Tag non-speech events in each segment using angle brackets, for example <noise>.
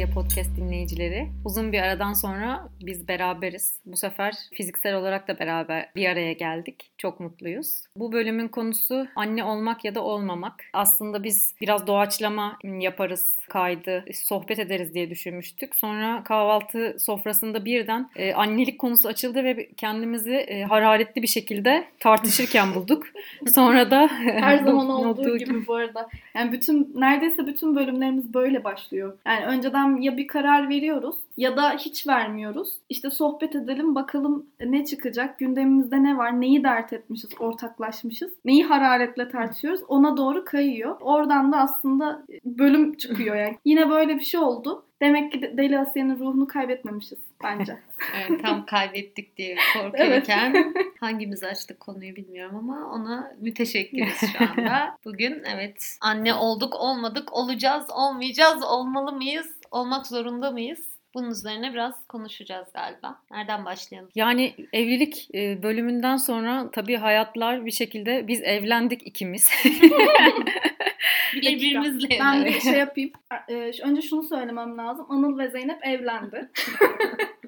Kırtasiye Podcast dinleyicileri. Uzun bir aradan sonra biz beraberiz. Bu sefer fiziksel olarak da beraber bir araya geldik. Çok mutluyuz. Bu bölümün konusu anne olmak ya da olmamak. Aslında biz biraz doğaçlama yaparız kaydı, sohbet ederiz diye düşünmüştük. Sonra kahvaltı sofrasında birden e, annelik konusu açıldı ve kendimizi e, hararetli bir şekilde tartışırken <laughs> bulduk. Sonra da her <laughs> zaman olduğu gibi bu arada. Yani bütün neredeyse bütün bölümlerimiz böyle başlıyor. Yani önceden ya bir karar veriyoruz ya da hiç vermiyoruz. İşte sohbet edelim bakalım ne çıkacak, gündemimizde ne var, neyi dert etmişiz, ortaklaşmışız, neyi hararetle tartışıyoruz ona doğru kayıyor. Oradan da aslında bölüm çıkıyor yani. <laughs> Yine böyle bir şey oldu. Demek ki Deli Asya'nın ruhunu kaybetmemişiz bence. <laughs> evet, tam kaybettik diye korkuyorken evet. <laughs> hangimiz açtık konuyu bilmiyorum ama ona müteşekkiriz şu anda. Bugün evet anne olduk olmadık olacağız olmayacağız olmalı mıyız olmak zorunda mıyız? Bunun üzerine biraz konuşacağız galiba. Nereden başlayalım? Yani evlilik e, bölümünden sonra tabii hayatlar bir şekilde biz evlendik ikimiz. <laughs> <laughs> Birbirimizle. Ben bir şey yapayım. E, önce şunu söylemem lazım. Anıl ve Zeynep evlendi. <laughs>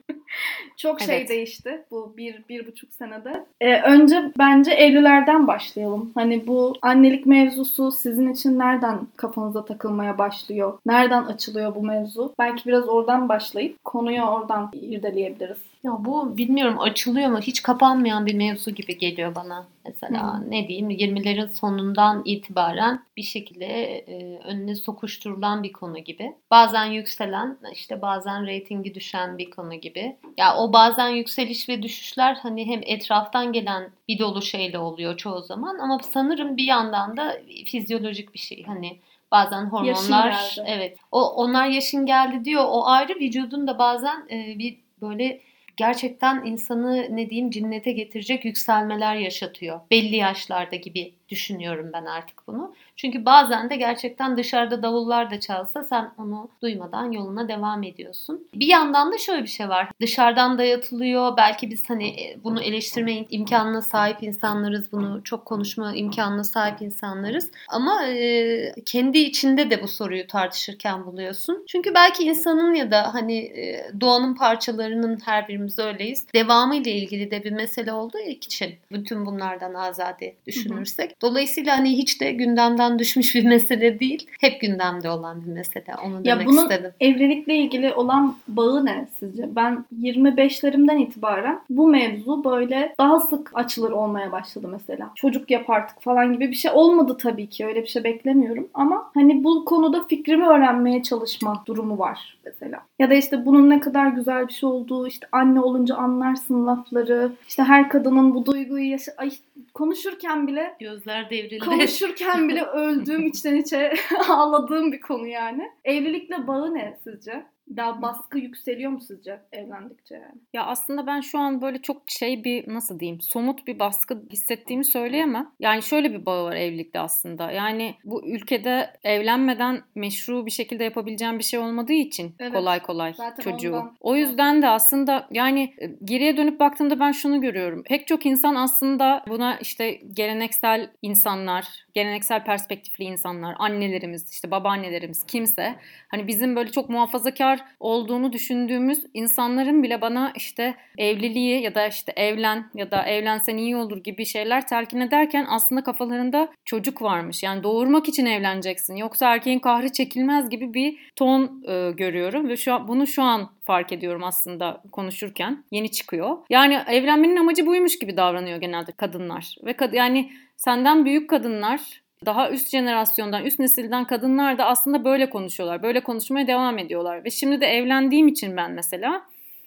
Çok şey evet. değişti bu bir, bir buçuk senede. Ee, önce bence evlilerden başlayalım. Hani bu annelik mevzusu sizin için nereden kafanıza takılmaya başlıyor? Nereden açılıyor bu mevzu? Belki biraz oradan başlayıp konuyu oradan irdeleyebiliriz. Ya bu bilmiyorum açılıyor mu hiç kapanmayan bir mevzu gibi geliyor bana. Mesela hmm. ne diyeyim 20'lerin sonundan itibaren bir şekilde e, önüne sokuşturulan bir konu gibi. Bazen yükselen işte bazen reytingi düşen bir konu gibi. Ya o bazen yükseliş ve düşüşler hani hem etraftan gelen bir dolu şeyle oluyor çoğu zaman ama sanırım bir yandan da fizyolojik bir şey. Hani bazen hormonlar evet o onlar yaşın geldi diyor o ayrı vücudun da bazen e, bir böyle gerçekten insanı ne diyeyim cinnete getirecek yükselmeler yaşatıyor. Belli yaşlarda gibi düşünüyorum ben artık bunu. Çünkü bazen de gerçekten dışarıda davullar da çalsa sen onu duymadan yoluna devam ediyorsun. Bir yandan da şöyle bir şey var. Dışarıdan dayatılıyor. Belki biz hani e, bunu eleştirme imkanına sahip insanlarız. Bunu çok konuşma imkanına sahip insanlarız. Ama e, kendi içinde de bu soruyu tartışırken buluyorsun. Çünkü belki insanın ya da hani e, doğanın parçalarının her birimiz öyleyiz. Devamı ile ilgili de bir mesele olduğu için bütün bunlardan azade düşünürsek. Hı hı. Dolayısıyla hani hiç de gündemden düşmüş bir mesele değil. Hep gündemde olan bir mesele. Onu ya demek bunun istedim. evlilikle ilgili olan bağı ne sizce? Ben 25'lerimden itibaren bu mevzu böyle daha sık açılır olmaya başladı mesela. Çocuk yapartık falan gibi bir şey olmadı tabii ki. Öyle bir şey beklemiyorum. Ama hani bu konuda fikrimi öğrenmeye çalışma durumu var mesela. Ya da işte bunun ne kadar güzel bir şey olduğu, işte anne olunca anlarsın lafları. İşte her kadının bu duyguyu yaşa... Ay, konuşurken bile gözler devrildi. Konuşurken bile <laughs> öldüğüm içten içe <laughs> ağladığım bir konu yani. Evlilikle bağı ne sizce? Daha baskı yükseliyor mu sizce evlendikçe yani? Ya aslında ben şu an böyle çok şey bir nasıl diyeyim somut bir baskı hissettiğimi söyleyemem. Yani şöyle bir bağı var evlilikte aslında. Yani bu ülkede evlenmeden meşru bir şekilde yapabileceğim bir şey olmadığı için evet, kolay kolay çocuğu. Ondan. O yüzden de aslında yani e, geriye dönüp baktığımda ben şunu görüyorum. Pek çok insan aslında buna işte geleneksel insanlar, geleneksel perspektifli insanlar, annelerimiz, işte babaannelerimiz kimse hani bizim böyle çok muhafazakar olduğunu düşündüğümüz insanların bile bana işte evliliği ya da işte evlen ya da evlensen iyi olur gibi şeyler telkin ederken aslında kafalarında çocuk varmış. Yani doğurmak için evleneceksin yoksa erkeğin kahrı çekilmez gibi bir ton e, görüyorum ve şu an, bunu şu an fark ediyorum aslında konuşurken. Yeni çıkıyor. Yani evlenmenin amacı buymuş gibi davranıyor genelde kadınlar. Ve kad yani senden büyük kadınlar daha üst jenerasyondan, üst nesilden kadınlar da aslında böyle konuşuyorlar. Böyle konuşmaya devam ediyorlar. Ve şimdi de evlendiğim için ben mesela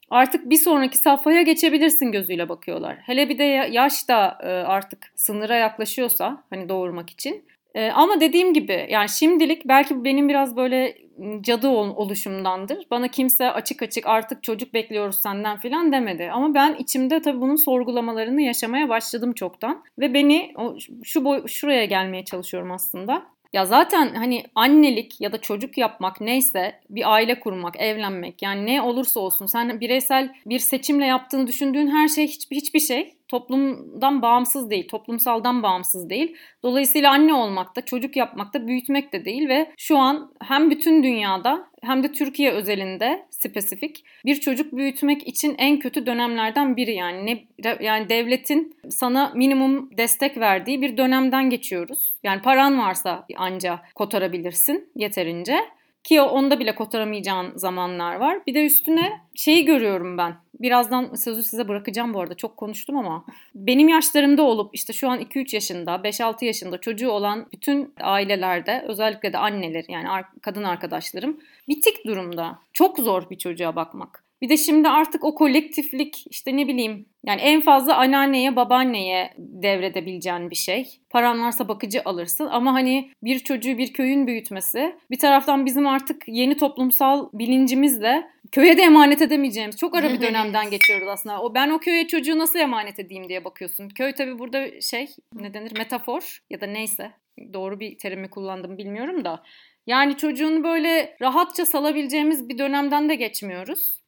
artık bir sonraki safhaya geçebilirsin gözüyle bakıyorlar. Hele bir de yaş da e, artık sınıra yaklaşıyorsa hani doğurmak için. E, ama dediğim gibi yani şimdilik belki benim biraz böyle cadı oluşumdandır. Bana kimse açık açık artık çocuk bekliyoruz senden filan demedi. Ama ben içimde tabii bunun sorgulamalarını yaşamaya başladım çoktan. Ve beni şu boy, şuraya gelmeye çalışıyorum aslında. Ya zaten hani annelik ya da çocuk yapmak neyse bir aile kurmak, evlenmek yani ne olursa olsun sen bireysel bir seçimle yaptığını düşündüğün her şey hiçbir, hiçbir şey toplumdan bağımsız değil, toplumsaldan bağımsız değil. Dolayısıyla anne olmak da, çocuk yapmak da, büyütmek de değil ve şu an hem bütün dünyada hem de Türkiye özelinde spesifik bir çocuk büyütmek için en kötü dönemlerden biri yani ne yani devletin sana minimum destek verdiği bir dönemden geçiyoruz. Yani paran varsa anca kotarabilirsin yeterince. Ki onda bile kotaramayacağın zamanlar var. Bir de üstüne şeyi görüyorum ben. Birazdan sözü size bırakacağım bu arada. Çok konuştum ama. Benim yaşlarımda olup işte şu an 2-3 yaşında, 5-6 yaşında çocuğu olan bütün ailelerde özellikle de anneler yani kadın arkadaşlarım bitik durumda. Çok zor bir çocuğa bakmak. Bir de şimdi artık o kolektiflik işte ne bileyim yani en fazla anneanneye babaanneye devredebileceğin bir şey. Paran varsa bakıcı alırsın ama hani bir çocuğu bir köyün büyütmesi bir taraftan bizim artık yeni toplumsal bilincimizle köye de emanet edemeyeceğimiz çok ara bir dönemden geçiyoruz aslında. O ben o köye çocuğu nasıl emanet edeyim diye bakıyorsun. Köy tabii burada şey ne denir metafor ya da neyse doğru bir terimi kullandım bilmiyorum da. Yani çocuğunu böyle rahatça salabileceğimiz bir dönemden de geçmiyoruz.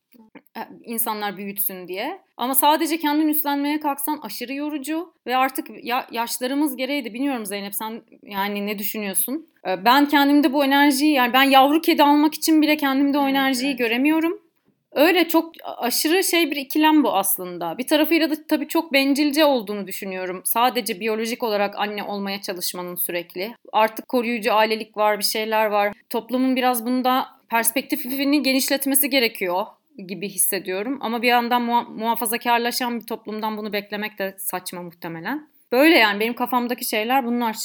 E, insanlar büyütsün diye. Ama sadece kendin üstlenmeye kalksan aşırı yorucu ve artık ya, yaşlarımız gereği de bilmiyorum Zeynep sen yani ne düşünüyorsun? E, ben kendimde bu enerjiyi yani ben yavru kedi almak için bile kendimde o enerjiyi evet. göremiyorum. Öyle çok aşırı şey bir ikilem bu aslında. Bir tarafıyla da tabii çok bencilce olduğunu düşünüyorum. Sadece biyolojik olarak anne olmaya çalışmanın sürekli. Artık koruyucu ailelik var, bir şeyler var. Toplumun biraz bunda perspektifini genişletmesi gerekiyor gibi hissediyorum. Ama bir yandan muha- muhafazakarlaşan bir toplumdan bunu beklemek de saçma muhtemelen. Böyle yani benim kafamdaki şeyler bunlar.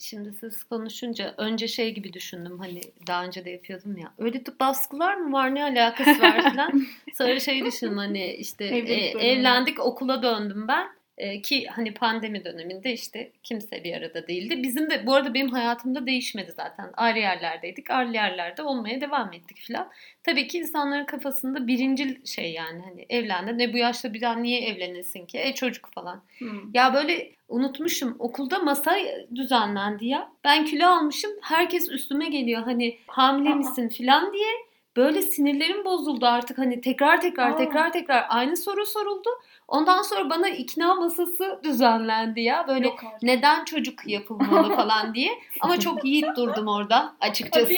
Şimdi siz konuşunca önce şey gibi düşündüm hani daha önce de yapıyordum ya. Öyle tip baskılar mı var ne alakası var falan. <laughs> Sonra şey düşündüm hani işte e, evlendik okula döndüm ben. E, ki hani pandemi döneminde işte kimse bir arada değildi. Bizim de bu arada benim hayatımda değişmedi zaten. Ayrı yerlerdeydik. Ayrı yerlerde olmaya devam ettik falan. Tabii ki insanların kafasında birinci şey yani hani evlendi. Ne bu yaşta bir daha niye evlenesin ki? E çocuk falan. Hmm. Ya böyle unutmuşum. Okulda masa düzenlendi ya. Ben kilo almışım. Herkes üstüme geliyor. Hani hamile misin falan diye. Böyle sinirlerim bozuldu artık hani tekrar tekrar Aa. tekrar tekrar aynı soru soruldu. Ondan sonra bana ikna masası düzenlendi ya. Böyle neden çocuk yapılmalı <laughs> falan diye. Ama çok yiğit durdum orada açıkçası.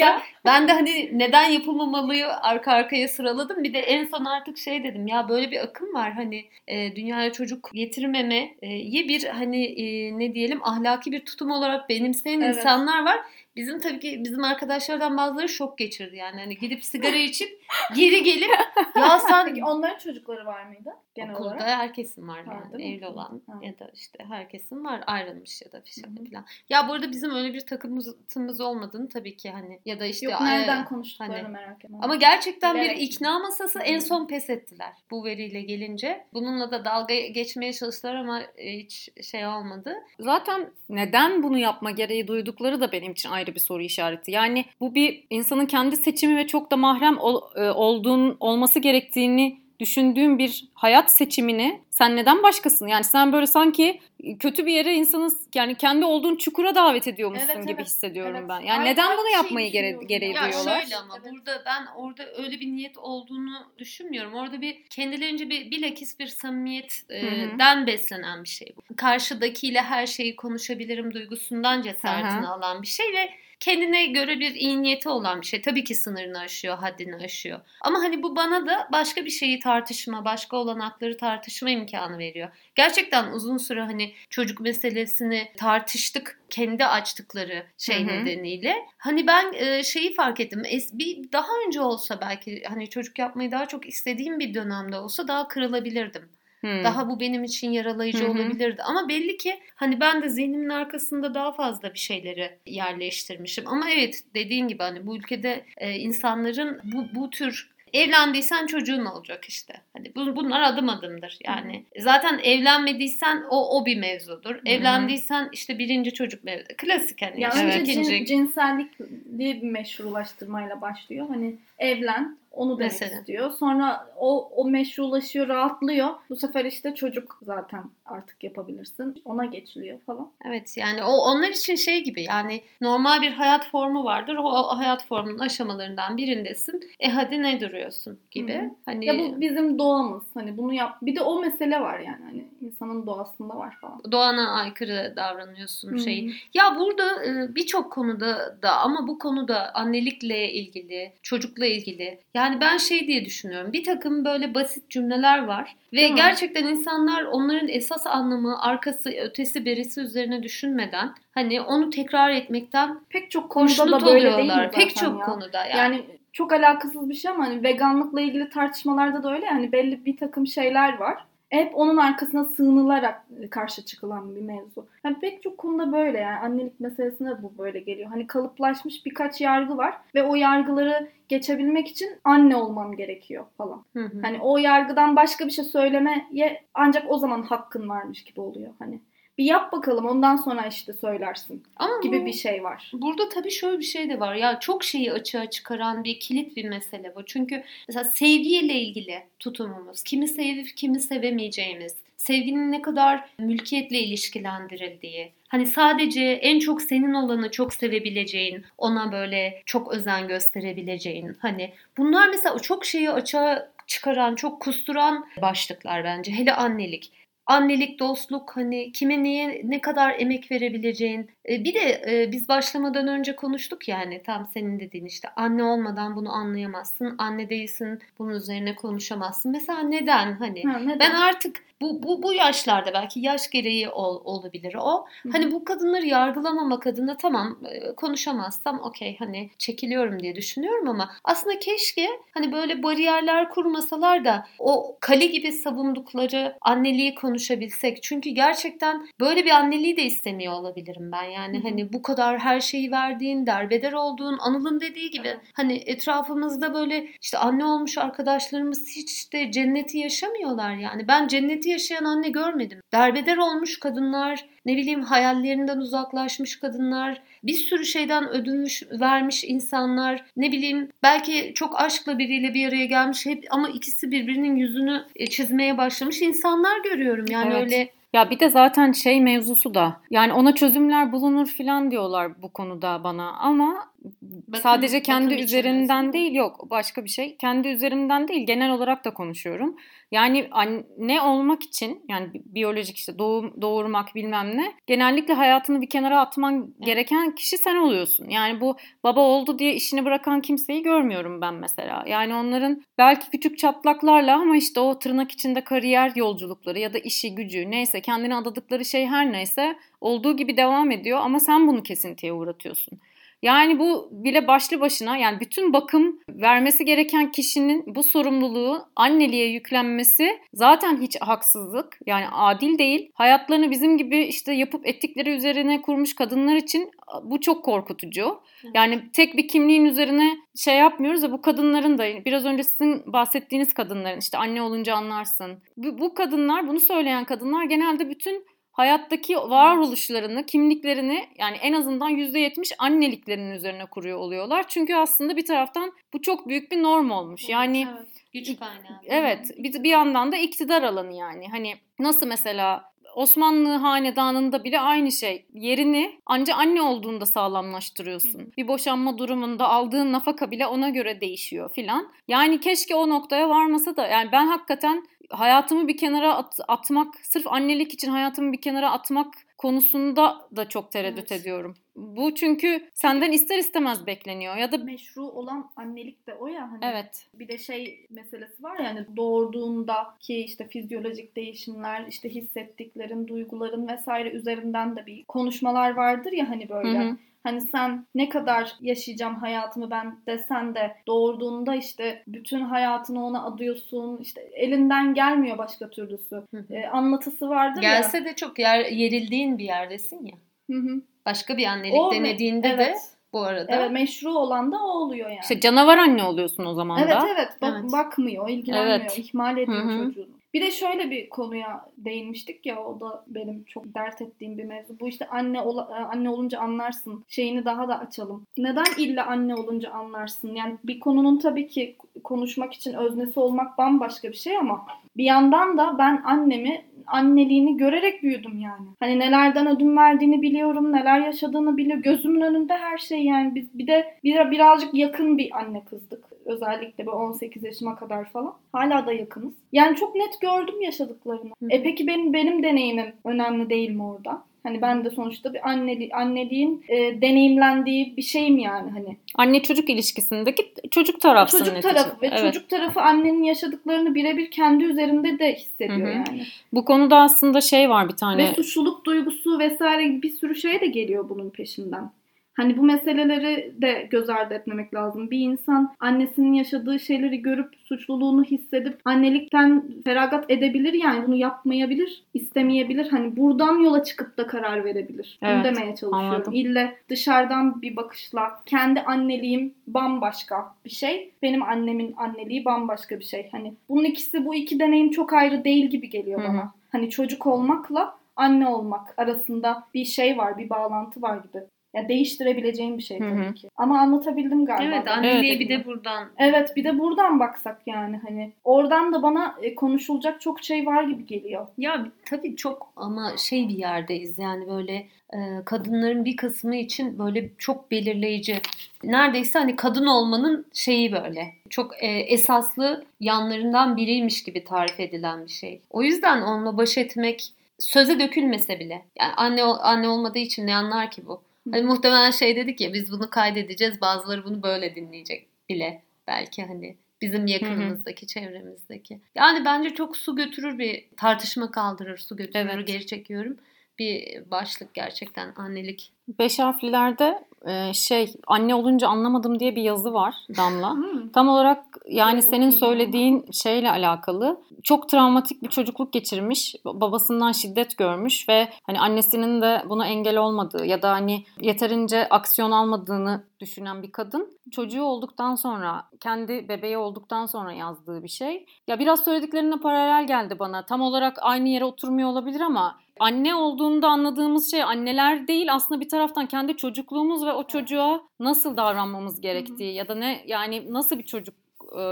Ben de hani neden yapılmamalıyı arka arkaya sıraladım. Bir de en son artık şey dedim ya böyle bir akım var. Hani e, dünyaya çocuk getirmemeyi bir hani e, ne diyelim ahlaki bir tutum olarak benimseyen evet. insanlar var. Bizim tabii ki bizim arkadaşlardan bazıları şok geçirdi yani. Hani gidip sigara içip geri gelip ya <laughs> sen onların çocukları var mıydı genel Okulda olarak? Herkesin var yani evli olan ha. ya da işte herkesin var ayrılmış ya da falan. Ya bu arada bizim öyle bir takımımız olmadığını tabii ki hani ya da işte Yok nereden e, konuştuklarını hani, merak ettim. Ama gerçekten Bilerek. bir ikna masası en son pes ettiler bu veriyle gelince. Bununla da dalga geçmeye çalıştılar ama hiç şey olmadı. Zaten neden bunu yapma gereği duydukları da benim için ayrı bir soru işareti. Yani bu bir insanın kendi seçimi ve çok da mahrem ol, e, olduğun olması gerektiğini düşündüğün bir hayat seçimini sen neden başkasın? Yani sen böyle sanki kötü bir yere insanı yani kendi olduğun çukura davet ediyormuşsun evet, gibi evet, hissediyorum evet. ben. Yani Ay, neden bunu şey yapmayı gere- gereği ya duyuyorlar? Şöyle ama evet. burada ben orada öyle bir niyet olduğunu düşünmüyorum. Orada bir kendilerince bir bilakis bir samimiyetten beslenen bir şey bu. Karşıdakiyle her şeyi konuşabilirim duygusundan cesaretini Hı-hı. alan bir şey ve kendine göre bir iyi niyeti olan bir şey. Tabii ki sınırını aşıyor, haddini aşıyor. Ama hani bu bana da başka bir şeyi tartışma, başka olanakları tartışma imkanı veriyor. Gerçekten uzun süre hani çocuk meselesini tartıştık kendi açtıkları şey Hı-hı. nedeniyle. Hani ben e, şeyi fark ettim. Es, bir daha önce olsa belki hani çocuk yapmayı daha çok istediğim bir dönemde olsa daha kırılabilirdim. Hmm. Daha bu benim için yaralayıcı hmm. olabilirdi. Ama belli ki hani ben de zihnimin arkasında daha fazla bir şeyleri yerleştirmişim. Ama evet dediğin gibi hani bu ülkede e, insanların bu, bu tür evlendiysen çocuğun olacak işte. Hani bu, bunlar adım adımdır. Yani hı zaten evlenmediysen o o bir mevzudur. hı Evlendiysen işte birinci çocuk mevzu. Klasik hani. Ya işte, evet. cin, cinsellik diye bir meşrulaştırmayla başlıyor. Hani evlen, Onu demek Mesela. istiyor. Sonra o, o meşrulaşıyor, rahatlıyor. Bu sefer işte çocuk zaten artık yapabilirsin. Ona geçiliyor falan. Evet yani o onlar için şey gibi yani normal bir hayat formu vardır. O, hayat formunun aşamalarından birindesin. E hadi ne duruyorsun gibi. Hı hı. Hani Ya bu bizim doğamız. Hani bunu yap. Bir de o mesele var yani. Hani insanın doğasında var falan. doğana aykırı davranıyorsun Hı hı. şey. Ya burada e, birçok konuda da ama bu konuda annelikle ilgili, çocukla ilgili. Yani ben şey diye düşünüyorum. Bir takım böyle basit cümleler var ve mi? gerçekten insanlar onların esas anlamı, arkası, ötesi, berisi üzerine düşünmeden hani onu tekrar etmekten Pek çok konuda da böyle değil mi Pek çok ya? konuda yani. Yani çok alakasız bir şey ama hani veganlıkla ilgili tartışmalarda da öyle. Yani belli bir takım şeyler var. Hep onun arkasına sığınılarak karşı çıkılan bir mevzu. Yani pek çok konuda böyle yani annelik meselesinde bu böyle geliyor. Hani kalıplaşmış birkaç yargı var ve o yargıları geçebilmek için anne olmam gerekiyor falan. Hı hı. Hani o yargıdan başka bir şey söylemeye ancak o zaman hakkın varmış gibi oluyor. Hani bir yap bakalım ondan sonra işte söylersin Ama gibi bu- bir şey var. Burada tabii şöyle bir şey de var. Ya çok şeyi açığa çıkaran bir kilit bir mesele bu. Çünkü mesela sevgiyle ilgili tutumumuz, kimi sevip kimi sevemeyeceğimiz, sevginin ne kadar mülkiyetle ilişkilendirildiği, hani sadece en çok senin olanı çok sevebileceğin, ona böyle çok özen gösterebileceğin, hani bunlar mesela çok şeyi açığa çıkaran, çok kusturan başlıklar bence. Hele annelik. Annelik, dostluk hani kime neye ne kadar emek verebileceğin. Bir de biz başlamadan önce konuştuk yani tam senin dediğin işte anne olmadan bunu anlayamazsın. Anne değilsin bunun üzerine konuşamazsın. Mesela neden hani Ha, neden? ben artık bu, bu, bu yaşlarda belki yaş gereği ol, olabilir o. Hı. Hani bu kadınları yargılamamak adına tamam konuşamazsam okey hani çekiliyorum diye düşünüyorum ama aslında keşke hani böyle bariyerler kurmasalar da o kale gibi savundukları anneliği konuşabilsek. Çünkü gerçekten böyle bir anneliği de istemiyor olabilirim ben. Yani hani bu kadar her şeyi verdiğin, derbeder olduğun, Anıl'ın dediği gibi hani etrafımızda böyle işte anne olmuş arkadaşlarımız hiç de cenneti yaşamıyorlar yani. Ben cenneti yaşayan anne görmedim. Derbeder olmuş kadınlar, ne bileyim hayallerinden uzaklaşmış kadınlar, bir sürü şeyden ödünmüş vermiş insanlar, ne bileyim belki çok aşkla biriyle bir araya gelmiş hep ama ikisi birbirinin yüzünü e, çizmeye başlamış insanlar görüyorum. Yani Evet. öyle Ya bir de zaten şey mevzusu da yani ona çözümler bulunur filan diyorlar bu konuda bana ama Bakım- sadece kendi bakım üzerimden biçimi. değil yok başka bir şey. Kendi üzerimden değil genel olarak da konuşuyorum. Yani anne olmak için yani bi- biyolojik işte doğum, doğurmak bilmem ne genellikle hayatını bir kenara atman gereken kişi sen oluyorsun. Yani bu baba oldu diye işini bırakan kimseyi görmüyorum ben mesela. Yani onların belki küçük çatlaklarla ama işte o tırnak içinde kariyer yolculukları ya da işi gücü neyse kendine adadıkları şey her neyse olduğu gibi devam ediyor ama sen bunu kesintiye uğratıyorsun. Yani bu bile başlı başına yani bütün bakım vermesi gereken kişinin bu sorumluluğu anneliğe yüklenmesi zaten hiç haksızlık. Yani adil değil. Hayatlarını bizim gibi işte yapıp ettikleri üzerine kurmuş kadınlar için bu çok korkutucu. Yani tek bir kimliğin üzerine şey yapmıyoruz da bu kadınların da biraz önce sizin bahsettiğiniz kadınların işte anne olunca anlarsın. Bu, bu kadınlar bunu söyleyen kadınlar genelde bütün hayattaki varoluşlarını, kimliklerini yani en azından %70 anneliklerinin üzerine kuruyor oluyorlar. Çünkü aslında bir taraftan bu çok büyük bir norm olmuş. Yani Evet. güç kaynağı. Evet, bir, bir yandan da iktidar alanı yani. Hani nasıl mesela Osmanlı hanedanında bile aynı şey. Yerini anca anne olduğunda sağlamlaştırıyorsun. Bir boşanma durumunda aldığın nafaka bile ona göre değişiyor filan. Yani keşke o noktaya varmasa da yani ben hakikaten hayatımı bir kenara at- atmak, sırf annelik için hayatımı bir kenara atmak konusunda da çok tereddüt Evet. ediyorum. Bu çünkü senden ister istemez bekleniyor ya da Meşru olan annelik de o ya hani. evet. Bir de şey meselesi var ya hani doğurduğundaki işte fizyolojik değişimler, işte hissettiklerin, duyguların vesaire üzerinden de bir konuşmalar vardır ya hani böyle. Hı hı. Hani sen ne kadar yaşayacağım hayatımı ben desen de doğurduğunda işte bütün hayatını ona adıyorsun. İşte elinden gelmiyor başka türlüsü. Hı hı. Ee, anlatısı vardır ya. Gelse de çok yer, yerildiğin bir yerdesin ya. Hı hı. Başka bir annelik O denediğinde de evet. bu arada Evet meşru olan da o oluyor yani. İşte canavar anne oluyorsun o zaman Evet da. evet, Bak- Evet. bakmıyor, ilgilenmiyor, Evet. ihmal ediyor Hı hı. çocuğunu. Bir de şöyle bir konuya değinmiştik ya o da benim çok dert ettiğim bir mevzu. Bu işte anne ola, e, anne olunca anlarsın şeyini daha da açalım. Neden illa anne olunca anlarsın? Yani bir konunun tabii ki konuşmak için öznesi olmak bambaşka bir şey ama bir yandan da ben annemi anneliğini görerek büyüdüm yani. Hani nelerden ödün verdiğini biliyorum, neler yaşadığını biliyorum. Gözümün önünde her şey yani. Biz bir de bir, birazcık yakın bir anne kızdık. Özellikle bu 18 yaşıma kadar falan. Hala da yakınız. Yani çok net gördüm yaşadıklarını. Hı. E peki benim benim deneyimim önemli değil mi orada? Hani ben de sonuçta bir anneli, anneliğin e, deneyimlendiği bir şeyim yani hani. Anne çocuk ilişkisindeki çocuk tarafsın Çocuk netice. tarafı ve evet. çocuk tarafı annenin yaşadıklarını birebir kendi üzerinde de hissediyor Hı-hı. yani. Bu konuda aslında şey var bir tane. Ve suçluluk duygusu vesaire bir sürü şey de geliyor bunun peşinden. Hani bu meseleleri de göz ardı etmemek lazım. Bir insan annesinin yaşadığı şeyleri görüp suçluluğunu hissedip annelikten feragat edebilir yani bunu yapmayabilir, istemeyebilir. Hani buradan yola çıkıp da karar verebilir. Evet, Bunu demeye çalışıyorum. Anladım. İlle dışarıdan bir bakışla kendi anneliğim bambaşka bir şey. Benim annemin anneliği bambaşka bir şey. Hani bunun ikisi bu iki deneyim çok ayrı değil gibi geliyor Hı-hı. bana. Hani çocuk olmakla anne olmak arasında bir şey var, bir bağlantı var gibi. Ya değiştirebileceğim bir şey tabii Hı-hı. ki. Ama anlatabildim galiba. Evet anneliğe evet. bir de buradan. Evet bir de buradan baksak yani hani. Oradan da bana e, konuşulacak çok şey var gibi geliyor. Ya tabii çok ama şey bir yerdeyiz yani böyle e, kadınların bir kısmı için böyle çok belirleyici. Neredeyse hani kadın olmanın şeyi böyle. Çok e, esaslı yanlarından biriymiş gibi tarif edilen bir şey. O yüzden onunla baş etmek söze dökülmese bile. Yani anne anne olmadığı için ne anlar ki bu? Hani muhtemelen şey dedik ya biz bunu kaydedeceğiz bazıları bunu böyle dinleyecek bile belki hani bizim yakınımızdaki, Hı-hı. çevremizdeki. Yani bence çok su götürür bir tartışma kaldırır, su götürür evet. geri çekiyorum. Bir başlık gerçekten annelik. Beş harflilerde şey anne olunca anlamadım diye bir yazı var Damla. <laughs> Tam olarak yani senin söylediğin şeyle alakalı. Çok travmatik bir çocukluk geçirmiş. Babasından şiddet görmüş ve hani annesinin de buna engel olmadığı ya da hani yeterince aksiyon almadığını düşünen bir kadın. Çocuğu olduktan sonra, kendi bebeği olduktan sonra yazdığı bir şey. Ya biraz söylediklerine paralel geldi bana. Tam olarak aynı yere oturmuyor olabilir ama anne olduğunda anladığımız şey anneler değil aslında bir taraftan kendi çocukluğumuz ve o çocuğa nasıl davranmamız gerektiği ya da ne yani nasıl bir çocuk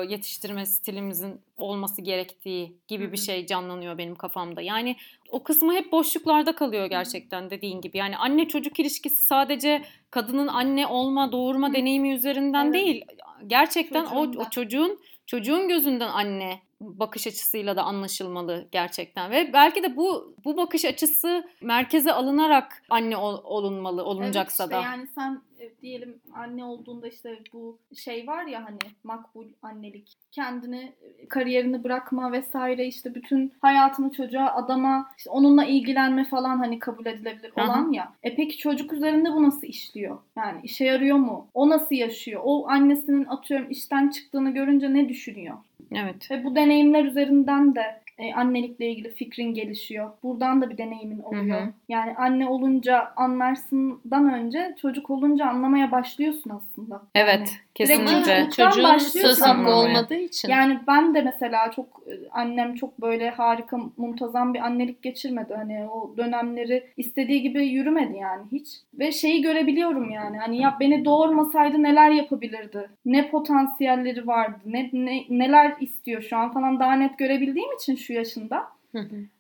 yetiştirme stilimizin olması gerektiği gibi bir şey canlanıyor benim kafamda. Yani o kısmı hep boşluklarda kalıyor gerçekten dediğin gibi. Yani anne çocuk ilişkisi sadece kadının anne olma, doğurma deneyimi üzerinden evet. değil. Gerçekten o, o çocuğun çocuğun gözünden anne bakış açısıyla da anlaşılmalı gerçekten ve belki de bu bu bakış açısı merkeze alınarak anne ol, olunmalı olunacaksa evet işte da. Yani sen e, diyelim anne olduğunda işte bu şey var ya hani makbul annelik kendini e, kariyerini bırakma vesaire işte bütün hayatını çocuğa adama işte onunla ilgilenme falan hani kabul edilebilir olan Hı-hı. ya. E peki çocuk üzerinde bu nasıl işliyor? Yani işe yarıyor mu? O nasıl yaşıyor? O annesinin atıyorum işten çıktığını görünce ne düşünüyor? Evet. Ve bu deneyimler üzerinden de e, annelikle ilgili fikrin gelişiyor. Buradan da bir deneyimin oluyor. Hı hı. Yani anne olunca anlarsından önce çocuk olunca anlamaya başlıyorsun aslında. Evet. Yani kesinlikle. Çocuğun söz hakkı olmadığı için. Yani ben de mesela çok e, annem çok böyle harika muntazam bir annelik geçirmedi. Hani o dönemleri istediği gibi yürümedi yani hiç. Ve şeyi görebiliyorum yani. Hani ya beni doğurmasaydı neler yapabilirdi? Ne potansiyelleri vardı? Ne, ne neler istiyor şu an falan daha net görebildiğim için şu yaşında.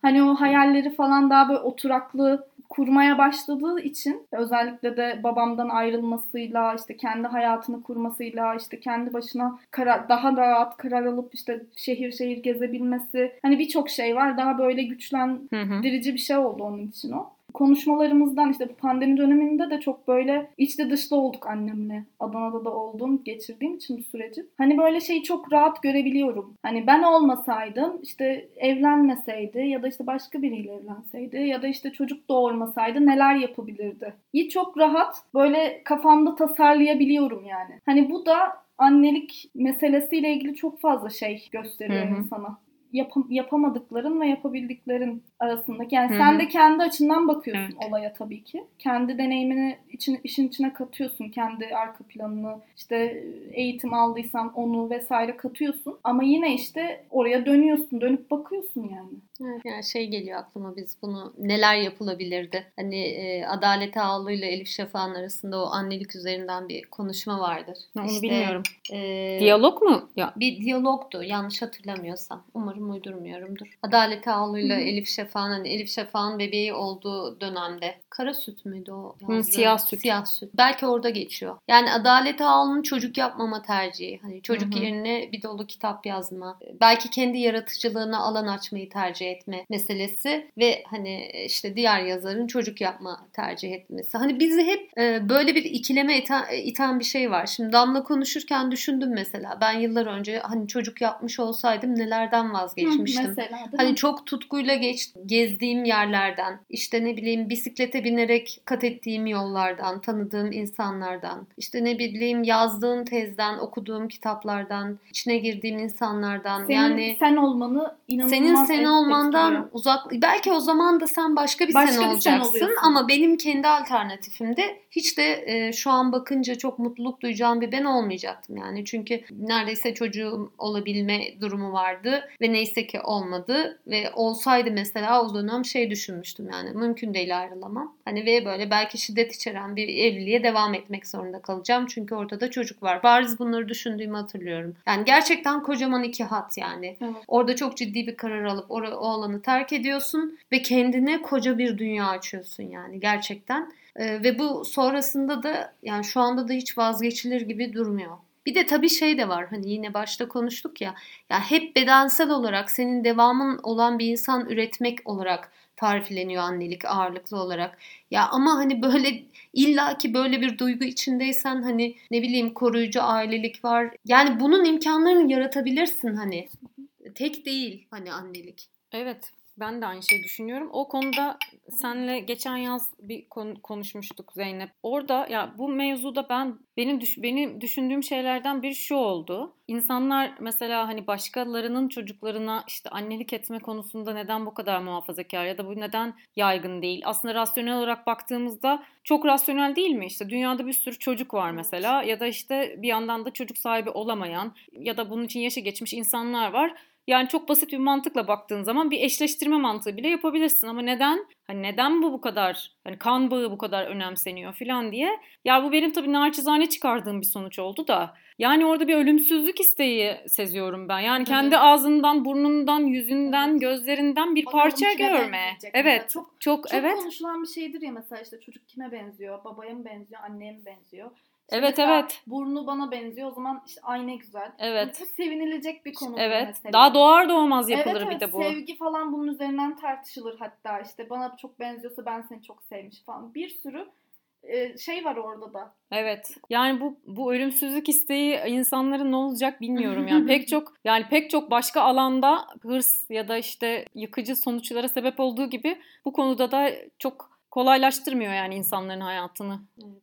Hani o hayalleri falan daha böyle oturaklı kurmaya başladığı için özellikle de babamdan ayrılmasıyla işte kendi hayatını kurmasıyla işte kendi başına karar, daha rahat karar alıp işte şehir şehir gezebilmesi. Hani birçok şey var. Daha böyle güçlendirici bir şey oldu onun için o konuşmalarımızdan işte bu pandemi döneminde de çok böyle içli dışlı olduk annemle. Adana'da da olduğum, geçirdiğim için bu süreci. Hani böyle şeyi çok rahat görebiliyorum. Hani ben olmasaydım işte evlenmeseydi ya da işte başka biriyle evlenseydi ya da işte çocuk doğurmasaydı neler yapabilirdi? İyi çok rahat böyle kafamda tasarlayabiliyorum yani. Hani bu da annelik meselesiyle ilgili çok fazla şey gösteriyor Hı-hı. insana yap- yapamadıkların ve yapabildiklerin arasındaki. Yani Hı sen de kendi açından bakıyorsun Evet. olaya tabii ki. Kendi deneyimini için, işin içine katıyorsun. Kendi arka planını, işte eğitim aldıysan onu vesaire katıyorsun. Ama yine işte oraya dönüyorsun, dönüp bakıyorsun yani. Evet, yani şey geliyor aklıma biz bunu neler yapılabilirdi? Hani e, Adalet Ağlı ile Elif Şafak'ın arasında o annelik üzerinden bir konuşma vardır. Onu İşte, bilmiyorum. e, Diyalog mu? Ya bir diyalogdu yanlış hatırlamıyorsam. Umarım uydurmuyorumdur. Adalet Ağlı ile Hı hı. Şafak'ın hani Elif Şafak'ın bebeği olduğu dönemde kara süt müydü o? Hı, siyah süt. Siyah süt. Belki orada geçiyor. Yani Adalet Ağlı'nın çocuk yapmama tercihi. Hani çocuk Hı hı. yerine bir dolu kitap yazma. Belki kendi yaratıcılığına alan açmayı tercih etme meselesi ve hani işte diğer yazarın çocuk yapma tercih etmesi. Hani bizi hep e, böyle bir ikileme iten, iten bir şey var. Şimdi Damla konuşurken düşündüm mesela. Ben yıllar önce hani çocuk yapmış olsaydım nelerden vazgeçmiştim. Hı, mesela Hani çok tutkuyla geç, gezdiğim yerlerden, işte ne bileyim bisiklete binerek kat ettiğim yollardan, tanıdığım insanlardan, işte ne bileyim yazdığım tezden, okuduğum kitaplardan, içine girdiğim insanlardan. Senin yani sen olmanı inanılmaz senin sen olmandan etkiliyor. uzak, belki o zaman da sen başka bir Başka sen bir sen olacaksın oluyorsun. ama benim kendi alternatifimde hiç de e, şu an bakınca çok mutluluk duyacağım bir ben olmayacaktım yani. Çünkü neredeyse çocuğum olabilme durumu vardı ve neyse ki olmadı ve olsaydı mesela o dönem şey düşünmüştüm yani mümkün değil ayrılamam. Hani ve böyle belki şiddet içeren bir evliliğe devam etmek zorunda kalacağım çünkü ortada çocuk var. Bariz bunları düşündüğümü hatırlıyorum. Yani gerçekten kocaman iki hat yani. Evet. Orada çok ciddi bir karar alıp o alanı terk ediyorsun ve kendine koca bir dünya açıyorsun yani gerçekten. Ee, ve bu sonrasında da yani şu anda da hiç vazgeçilir gibi durmuyor. Bir de tabii şey de var hani yine başta konuştuk ya ya hep bedensel olarak senin devamın olan bir insan üretmek olarak tarifleniyor annelik ağırlıklı olarak. Ya ama hani böyle illaki böyle bir duygu içindeysen hani ne bileyim koruyucu ailelik var. Yani bunun imkanlarını yaratabilirsin hani. Tek değil hani annelik. Evet. Ben de aynı şeyi düşünüyorum. O konuda senle geçen yaz bir konu konuşmuştuk Zeynep. Orada ya bu mevzuda ben benim düş, benim düşündüğüm şeylerden biri şu oldu. İnsanlar mesela hani başkalarının çocuklarına işte annelik etme konusunda neden bu kadar muhafazakar ya da bu neden yaygın değil? Aslında rasyonel olarak baktığımızda çok rasyonel değil mi? İşte dünyada bir sürü çocuk var mesela ya da işte bir yandan da çocuk sahibi olamayan ya da bunun için yaşı geçmiş insanlar var. Yani çok basit bir mantıkla baktığın zaman bir eşleştirme mantığı bile yapabilirsin ama neden? Hani neden bu bu kadar hani kan bağı bu kadar önemseniyor falan diye. Ya bu benim tabii naçizane çıkardığım bir sonuç oldu da. Yani orada bir ölümsüzlük isteği seziyorum ben. Yani kendi ağzından, burnundan, yüzünden, Evet. gözlerinden bir Bakalım parça görme. Evet. Çok Çok Çok evet. konuşulan bir şeydir ya mesela işte çocuk kime benziyor? Babaya mı benziyor? Anneye mi benziyor? Evet, evet. Burnu bana benziyor. O zaman işte ay ne güzel. Evet. Bu sevinilecek bir konu. Evet. mesela. Daha doğar doğmaz yapılır evet, bir evet, de bu. Sevgi falan bunun üzerinden tartışılır hatta. işte bana çok benziyorsa ben seni çok sevmiş falan. Bir sürü e, şey var orada da. Evet. Yani bu bu ölümsüzlük isteği insanların ne olacak bilmiyorum yani. <laughs> pek çok yani pek çok başka alanda hırs ya da işte yıkıcı sonuçlara sebep olduğu gibi bu konuda da çok kolaylaştırmıyor yani insanların hayatını.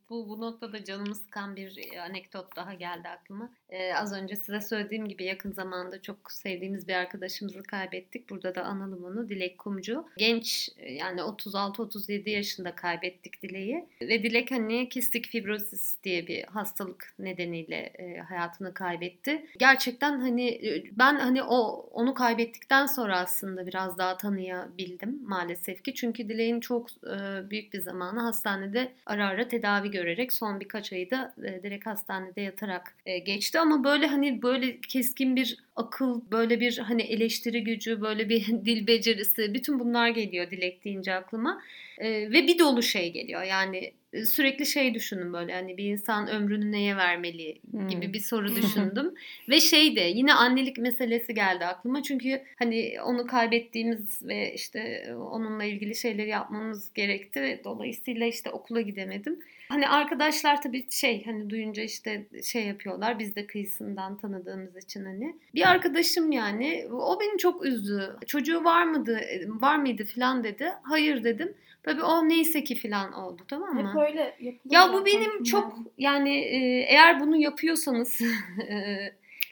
Bu, bu noktada canımı sıkan bir e, anekdot daha geldi aklıma. Ee, az önce size söylediğim gibi yakın zamanda çok sevdiğimiz bir arkadaşımızı kaybettik. Burada da analım onu Dilek Kumcu. Genç e, yani 36-37 yaşında kaybettik Dilek'i. Ve Dilek hani kistik fibrosis diye bir hastalık nedeniyle e, hayatını kaybetti. Gerçekten hani e, ben hani o onu kaybettikten sonra aslında biraz daha tanıyabildim maalesef ki. Çünkü Dilek'in çok e, büyük bir zamanı hastanede ara ara tedavi görerek son birkaç ayı da e, direkt hastanede yatarak e, geçti ama böyle hani böyle keskin bir akıl, böyle bir hani eleştiri gücü, böyle bir <laughs> dil becerisi bütün bunlar geliyor Dilek deyince aklıma. E, ve bir dolu şey geliyor. Yani e, sürekli şey düşünün böyle hani bir insan ömrünü neye vermeli gibi Hmm. bir soru <laughs> düşündüm. ve şey de yine annelik meselesi geldi aklıma. Çünkü hani onu kaybettiğimiz ve işte onunla ilgili şeyleri yapmamız gerekti ve dolayısıyla işte okula gidemedim. Hani arkadaşlar tabii şey hani duyunca işte şey yapıyorlar biz de kıyısından tanıdığımız için hani. Bir arkadaşım yani o beni çok üzdü. Çocuğu var mıydı var mıydı falan dedi. Hayır dedim. Tabii o neyse ki falan oldu tamam mı? Hep öyle yapılıyor. Ya bu benim çok yani e, eğer bunu yapıyorsanız <laughs> e,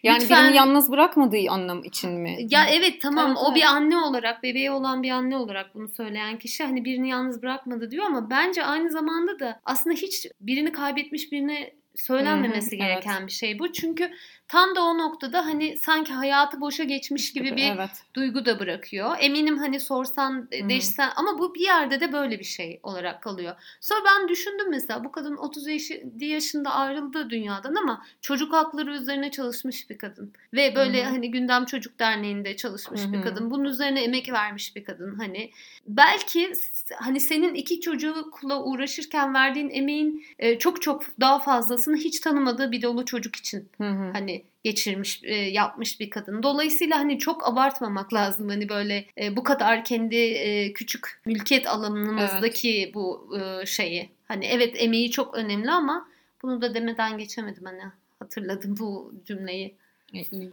Yani Lütfen- birini yalnız bırakmadığı anlam için mi? Ya evet tamam Evet, o bir evet. anne olarak bebeği olan bir anne olarak bunu söyleyen kişi hani birini yalnız bırakmadı diyor ama bence aynı zamanda da aslında hiç birini kaybetmiş birine söylenmemesi gereken bir şey bu. Çünkü tam da o noktada hani sanki hayatı boşa geçmiş gibi bir Evet. duygu da bırakıyor. Eminim hani sorsan, hı. değişsen ama bu bir yerde de böyle bir şey olarak kalıyor. Sonra ben düşündüm mesela bu kadın 30 yaşı, yaşında ayrıldı dünyadan ama çocuk hakları üzerine çalışmış bir kadın. Ve böyle Hı hı. hani Gündem Çocuk Derneği'nde çalışmış Hı bir kadın. Bunun üzerine emek vermiş bir kadın. Hani belki hani senin iki çocukla uğraşırken verdiğin emeğin e, çok çok daha fazlasını hiç tanımadığı bir dolu çocuk için Hı hı. hani geçirmiş e, yapmış bir kadın. Dolayısıyla hani çok abartmamak lazım hani böyle e, bu kadar kendi e, küçük mülkiyet alanımızdaki bu e, şeyi. Hani evet emeği çok önemli ama bunu da demeden geçemedim hani hatırladım bu cümleyi.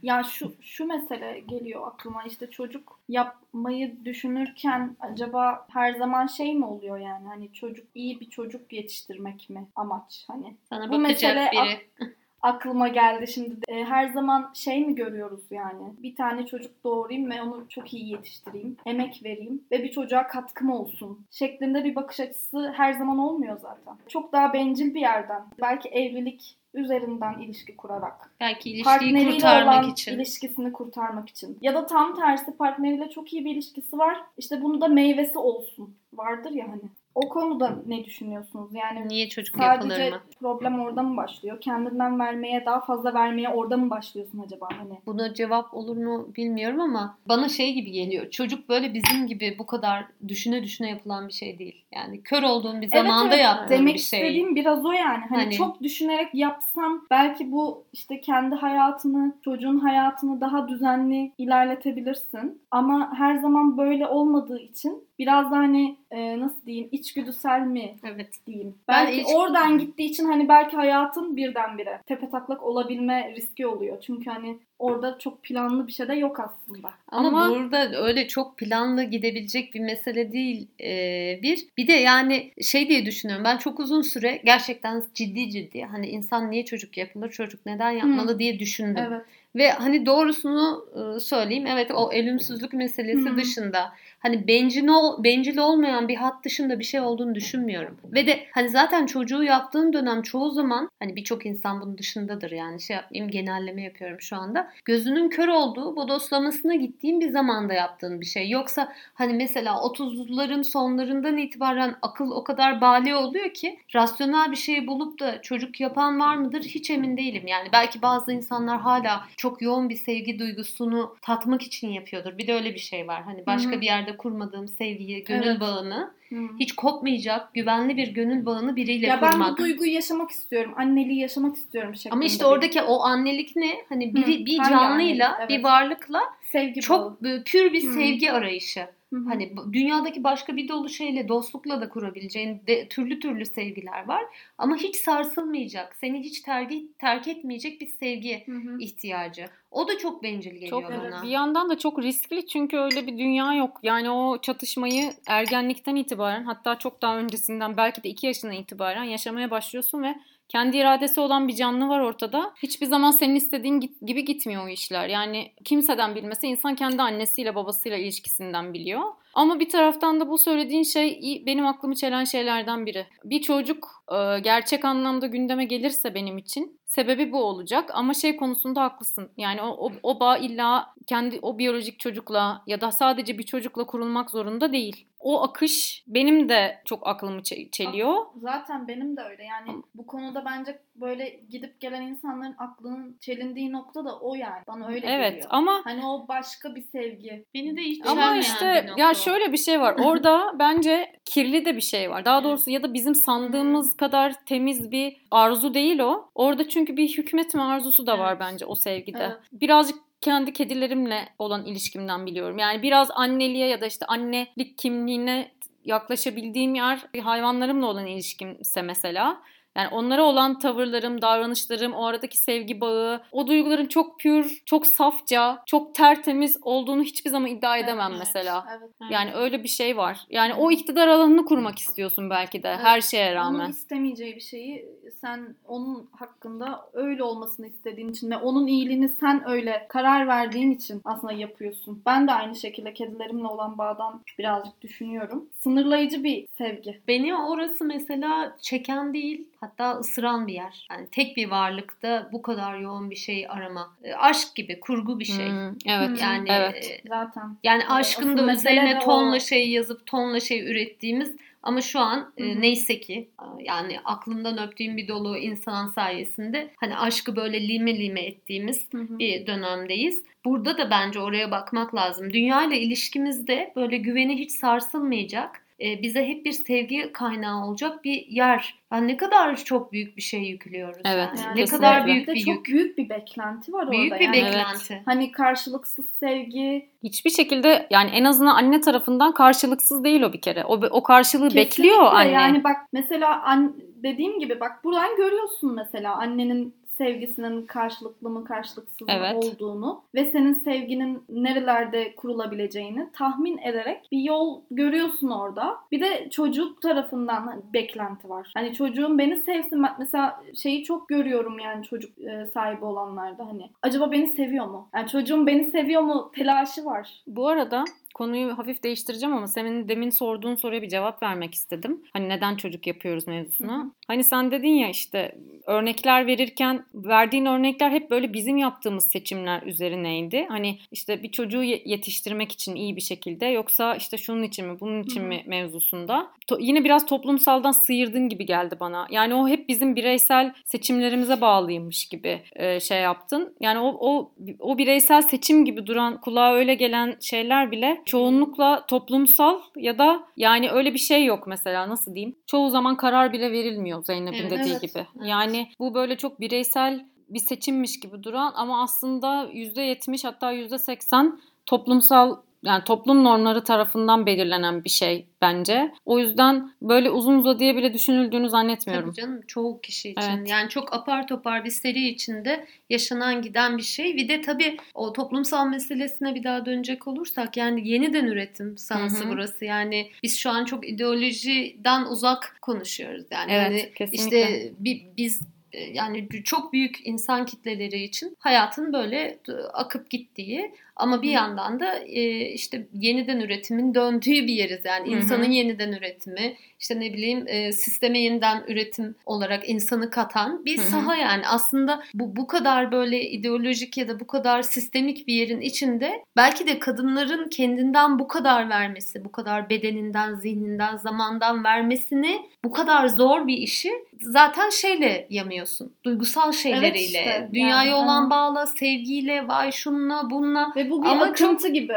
Ya şu şu mesele geliyor aklıma. İşte çocuk yapmayı düşünürken acaba her zaman şey mi oluyor yani? Hani çocuk iyi bir çocuk yetiştirmek mi amaç? Hani Sana Bu mesele biri. aklıma geldi şimdi E, her zaman şey mi görüyoruz yani? Bir tane çocuk doğurayım ve onu çok iyi yetiştireyim emek vereyim ve bir çocuğa katkım olsun şeklinde bir bakış açısı her zaman olmuyor zaten. Çok daha bencil bir yerden. Belki evlilik üzerinden ilişki kurarak Belki ilişkiyi kurtarmak olan için. ilişkisini kurtarmak için. Ya da tam tersi partneriyle çok iyi bir ilişkisi var. İşte bunu da meyvesi olsun. Vardır ya hani. O konuda ne düşünüyorsunuz? Yani Niye çocuk yapılır sadece mı? problem orada mı başlıyor? Kendinden vermeye, daha fazla vermeye orada mı başlıyorsun acaba hani? Buna cevap olur mu bilmiyorum ama bana şey gibi geliyor. Çocuk böyle bizim gibi bu kadar düşüne düşüne yapılan bir şey değil. Yani kör olduğun bir zamanda yaptığın Demek bir şey. istediğim biraz o yani. Hani, Hani- çok düşünerek yapsam belki bu işte kendi hayatını, çocuğun hayatını daha düzenli ilerletebilirsin. Ama her zaman böyle olmadığı için biraz da hani e, nasıl diyeyim içgüdüsel mi Evet. diyeyim. Ben Belki iç- oradan gittiği için hani belki hayatın birdenbire tepetaklak olabilme riski oluyor. Çünkü hani orada çok planlı bir şey de yok aslında. Ama, Ama- burada öyle çok planlı gidebilecek bir mesele değil ee, bir. Bir de yani şey diye düşünüyorum ben çok uzun süre gerçekten ciddi ciddi hani insan niye çocuk yapılır çocuk neden yapmalı diye düşündüm. Evet. Ve hani doğrusunu söyleyeyim evet o ölümsüzlük meselesi hı. dışında hani bencil, ol, bencil olmayan bir hat dışında bir şey olduğunu düşünmüyorum. Ve de hani zaten çocuğu yaptığın dönem çoğu zaman hani birçok insan bunun dışındadır yani şey yapmayayım genelleme yapıyorum şu anda. Gözünün kör olduğu bodoslamasına gittiğin bir zamanda yaptığın bir şey. Yoksa hani mesela 30'ların sonlarından itibaren akıl o kadar bali oluyor ki rasyonel bir şey bulup da çocuk yapan var mıdır hiç emin değilim. Yani belki bazı insanlar hala çok yoğun bir sevgi duygusunu tatmak için yapıyordur. Bir de öyle bir şey var. Hani başka Hı hı. bir yerde kurmadığım sevgiyi, gönül Evet. bağını, Hı. hiç kopmayacak güvenli bir gönül bağını biriyle Ya ben kurmak. bu duyguyu yaşamak istiyorum. Anneliği yaşamak istiyorum şeklinde. Ama işte bir oradaki o annelik ne? Hani biri, Hı, bir canlıyla, bir Evet. varlıkla sevgi bağı. çok e, pür bir Hı. sevgi arayışı. Hı hı. Hani dünyadaki başka bir dolu şeyle dostlukla da kurabileceğin de, türlü türlü sevgiler var. Ama hiç sarsılmayacak, seni hiç terk, terk etmeyecek bir sevgi Hı hı. ihtiyacı. O da çok bencil geliyor Çok bana. bir yandan da çok riskli çünkü öyle bir dünya yok. Yani o çatışmayı ergenlikten itibaren hatta çok daha öncesinden belki de 2 yaşından itibaren yaşamaya başlıyorsun ve kendi iradesi olan bir canlı var ortada. Hiçbir zaman senin istediğin gibi gitmiyor o işler. Yani kimseden bilmese insan kendi annesiyle babasıyla ilişkisinden biliyor. Ama bir taraftan da bu söylediğin şey benim aklımı çelen şeylerden biri. Bir çocuk gerçek anlamda gündeme gelirse benim için sebebi bu olacak ama şey konusunda haklısın. Yani o, o, o bağ illa kendi o biyolojik çocukla ya da sadece bir çocukla kurulmak zorunda değil. O akış benim de çok aklımı çe- çeliyor. Zaten benim de öyle. Yani bu konuda bence böyle gidip gelen insanların aklının çelindiği nokta da o yani. Bana öyle Evet geliyor. ama Hani o başka bir sevgi. Beni de hiç ama işte bir ya şöyle bir şey var. Orada <laughs> bence kirli de bir şey var. Daha doğrusu ya da bizim sandığımız kadar temiz bir arzu değil o. Orada çünkü bir hükmetme arzusu da var Evet. bence o sevgide. Evet. Birazcık kendi kedilerimle olan ilişkimden biliyorum. Yani biraz anneliğe ya da işte annelik kimliğine yaklaşabildiğim yer hayvanlarımla olan ilişkimse mesela. Yani onlara olan tavırlarım, davranışlarım, o aradaki sevgi bağı, o duyguların çok pür, çok safça, çok tertemiz olduğunu hiçbir zaman iddia edemem Evet, mesela. Evet. Yani öyle bir şey var. Yani o iktidar alanını kurmak istiyorsun belki de her şeye Onun rağmen. istemeyeceği bir şeyi sen onun hakkında öyle olmasını istediğin için ve onun iyiliğini sen öyle karar verdiğin için aslında yapıyorsun. Ben de aynı şekilde kedilerimle olan bağdan birazcık düşünüyorum. Sınırlayıcı bir sevgi. Beni orası mesela çeken değil hatta ısıran bir yer. Yani tek bir varlıkta bu kadar yoğun bir şey arama. E, Aşk gibi kurgu bir şey. Hmm, evet. Yani Evet. e, Zaten. yani Evet, aşkın da üzerine de o. tonla şey yazıp tonla şey ürettiğimiz ama şu an e, Hı neyse ki yani aklımdan öptüğüm bir dolu insan sayesinde hani aşkı böyle lime lime ettiğimiz Hı hı. bir dönemdeyiz. Burada da bence oraya bakmak lazım. Dünya ile ilişkimizde böyle güveni hiç sarsılmayacak. E, Bize hep bir sevgi kaynağı olacak bir yer. Yani ne kadar çok büyük bir şey yüklüyoruz. Evet, yani. Yani Ne kadar büyük bir çok yük. büyük bir beklenti var Büyük orada bir yani. beklenti. Hani karşılıksız sevgi. Hiçbir şekilde yani en azından anne tarafından karşılıksız değil o bir kere. O, o karşılığı bekliyor Kesinlikle. anne. Yani bak mesela an, dediğim gibi bak buradan görüyorsun mesela annenin sevgisinin karşılıklı mı karşılıksız mı Evet. olduğunu ve senin sevginin nerelerde kurulabileceğini tahmin ederek bir yol görüyorsun orada. Bir de çocuk tarafından beklenti var. Hani çocuğum beni sevsin. Ben mesela şeyi çok görüyorum yani çocuk e, sahibi olanlarda hani acaba beni seviyor mu? Yani çocuğum beni seviyor mu telaşı var. Bu arada konuyu hafif değiştireceğim ama senin demin sorduğun soruya bir cevap vermek istedim. Hani neden çocuk yapıyoruz mevzusuna. Hı hı. Hani sen dedin ya işte örnekler verirken verdiğin örnekler hep böyle bizim yaptığımız seçimler üzerineydi. Hani işte bir çocuğu ye- yetiştirmek için iyi bir şekilde yoksa işte şunun için mi bunun için Hı hı. mi mevzusunda. To- yine biraz toplumsaldan sıyırdın gibi geldi bana. Yani o hep bizim bireysel seçimlerimize bağlıymış gibi e, şey yaptın. Yani o, o o bireysel seçim gibi duran kulağa öyle gelen şeyler bile çoğunlukla toplumsal ya da yani öyle bir şey yok mesela nasıl diyeyim? Çoğu zaman karar bile verilmiyor Zeynep'in Evet. dediği Evet, gibi. evet. Yani bu böyle çok bireysel bir seçimmiş gibi duran ama aslında %70 hatta %80 toplumsal yani toplum normları tarafından belirlenen bir şey bence. O yüzden böyle uzun uzadıya bile düşünüldüğünü zannetmiyorum. Tabii canım çoğu kişi için. Evet. Yani çok apar topar bir seri içinde yaşanan giden bir şey. Bir de tabii o toplumsal meselesine bir daha dönecek olursak yani yeniden üretim sahası Hı hı. burası. Yani biz şu an çok ideolojiden uzak konuşuyoruz. Yani Evet, hani kesinlikle. işte bi- biz e, yani çok büyük insan kitleleri için hayatın böyle akıp gittiği ama bir Hı. yandan da e, işte yeniden üretimin döndüğü bir yeriz. Yani insanın yeniden üretimi, işte ne bileyim e, sisteme yeniden üretim olarak insanı katan bir saha yani. Aslında bu bu kadar böyle ideolojik ya da bu kadar sistemik bir yerin içinde belki de kadınların kendinden bu kadar vermesi, bu kadar bedeninden, zihninden, zamandan vermesini bu kadar zor bir işi zaten şeyle yamıyorsun. Duygusal şeyleriyle, işte, dünyaya yani, olan aynen. bağla, sevgiyle, vay şunla, bununla Ve bu bir Ama akıntı gibi.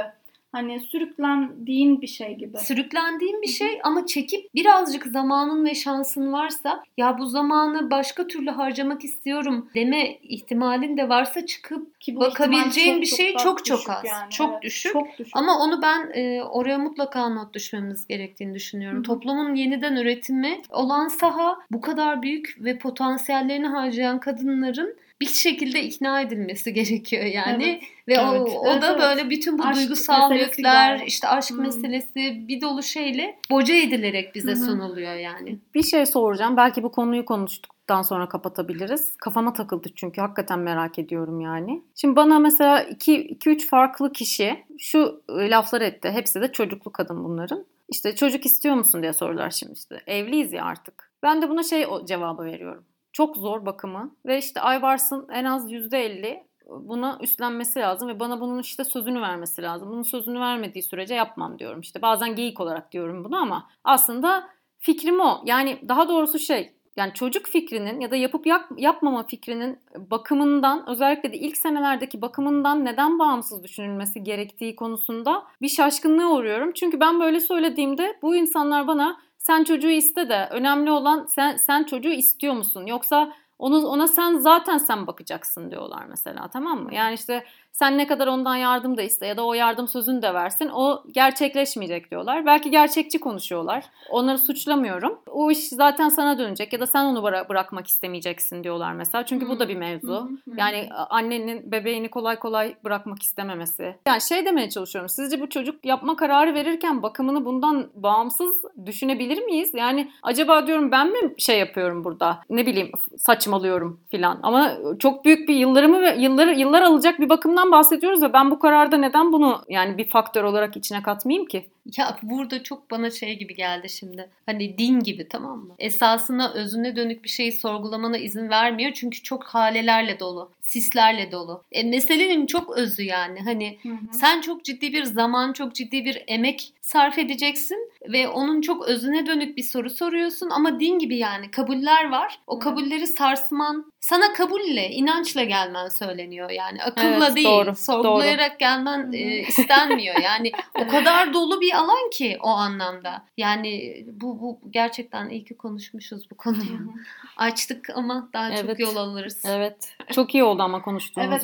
Hani sürüklendiğin bir şey gibi. sürüklendiğin bir şey ama çekip birazcık zamanın ve şansın varsa ya bu zamanı başka türlü harcamak istiyorum deme ihtimalin de varsa çıkıp Ki Bakabileceğin ihtimal bir şey çok çok düşük az. Çok düşük. Çok düşük. ama onu ben e, oraya mutlaka not düşmemiz gerektiğini düşünüyorum. Hı. Toplumun yeniden üretimi olan saha bu kadar büyük ve potansiyellerini harcayan kadınların bir şekilde ikna edilmesi gerekiyor yani. Evet. Ve o, Evet. o Evet, da evet. böyle bütün bu Aşk duygusal yükler, işte aşk Hmm. meselesi bir dolu şeyle boca edilerek bize hı. sunuluyor yani. Bir şey soracağım. Belki bu konuyu konuştuktan sonra kapatabiliriz. Kafama takıldı çünkü hakikaten merak ediyorum yani. Şimdi bana mesela 2-3 farklı kişi şu e, laflar etti. Hepsi de çocuklu kadın bunların. İşte çocuk istiyor musun diye sorular şimdi işte. Evliyiz ya artık. Ben de buna şey o cevabı veriyorum. Çok zor bakımı ve işte Aybars'ın en az %50 buna üstlenmesi lazım ve bana bunun işte sözünü vermesi lazım. Bunun sözünü vermediği sürece yapmam diyorum. İşte bazen geyik olarak diyorum bunu ama aslında fikrim o. Yani daha doğrusu şey yani çocuk fikrinin ya da yapıp yap, yapmama fikrinin bakımından özellikle de ilk senelerdeki bakımından neden bağımsız düşünülmesi gerektiği konusunda bir şaşkınlığa uğruyorum. Çünkü ben böyle söylediğimde bu insanlar bana sen çocuğu iste de önemli olan sen sen çocuğu istiyor musun? Yoksa onu ona sen zaten sen bakacaksın diyorlar mesela tamam mı? Yani işte sen ne kadar ondan yardım da iste ya da o yardım sözünü de versin o gerçekleşmeyecek diyorlar. Belki gerçekçi konuşuyorlar. Onları suçlamıyorum. O iş zaten sana dönecek ya da sen onu bıra- bırakmak istemeyeceksin diyorlar mesela. Çünkü bu da bir mevzu. Yani annenin bebeğini kolay kolay bırakmak istememesi. Yani şey demeye çalışıyorum. Sizce bu çocuk yapma kararı verirken bakımını bundan bağımsız düşünebilir miyiz? Yani acaba diyorum ben mi şey yapıyorum burada? Ne bileyim saçmalıyorum filan. Ama çok büyük bir yıllarımı ve yılları yıllar alacak bir bakımdan bahsediyoruz ve ben bu kararda neden bunu yani bir faktör olarak içine katmayayım ki? Ya burada çok bana şey gibi geldi şimdi. Hani din gibi tamam mı? Esasına özüne dönük bir şeyi sorgulamana izin vermiyor. Çünkü çok halelerle dolu. Sislerle dolu. E, meselenin çok özü yani. Hani Hı hı. sen çok ciddi bir zaman, çok ciddi bir emek sarf edeceksin ve onun çok özüne dönük bir soru soruyorsun ama din gibi yani kabuller var. O kabulleri sarsman, sana kabulle, inançla gelmen söyleniyor yani. Akılla Evet, değil, doğru, sorgulayarak gelmen e, istenmiyor. Yani <laughs> o kadar dolu bir alan ki o anlamda. Yani bu bu gerçekten iyi ki konuşmuşuz bu konuyu. Açtık ama daha çok Evet. yol alırız. Evet. Çok iyi oldu ama konuştuğumuz Evet.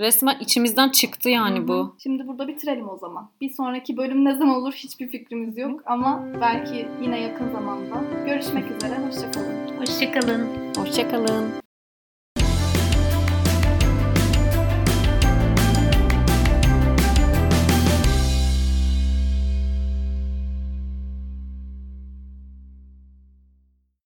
Resmen içimizden çıktı yani Hı hı. bu. Şimdi burada bitirelim o zaman. Bir sonraki bölüm ne zaman olur hiçbir fikrimiz yok ama belki yine yakın zamanda. Görüşmek üzere, hoşçakalın. Hoşçakalın. Hoşçakalın.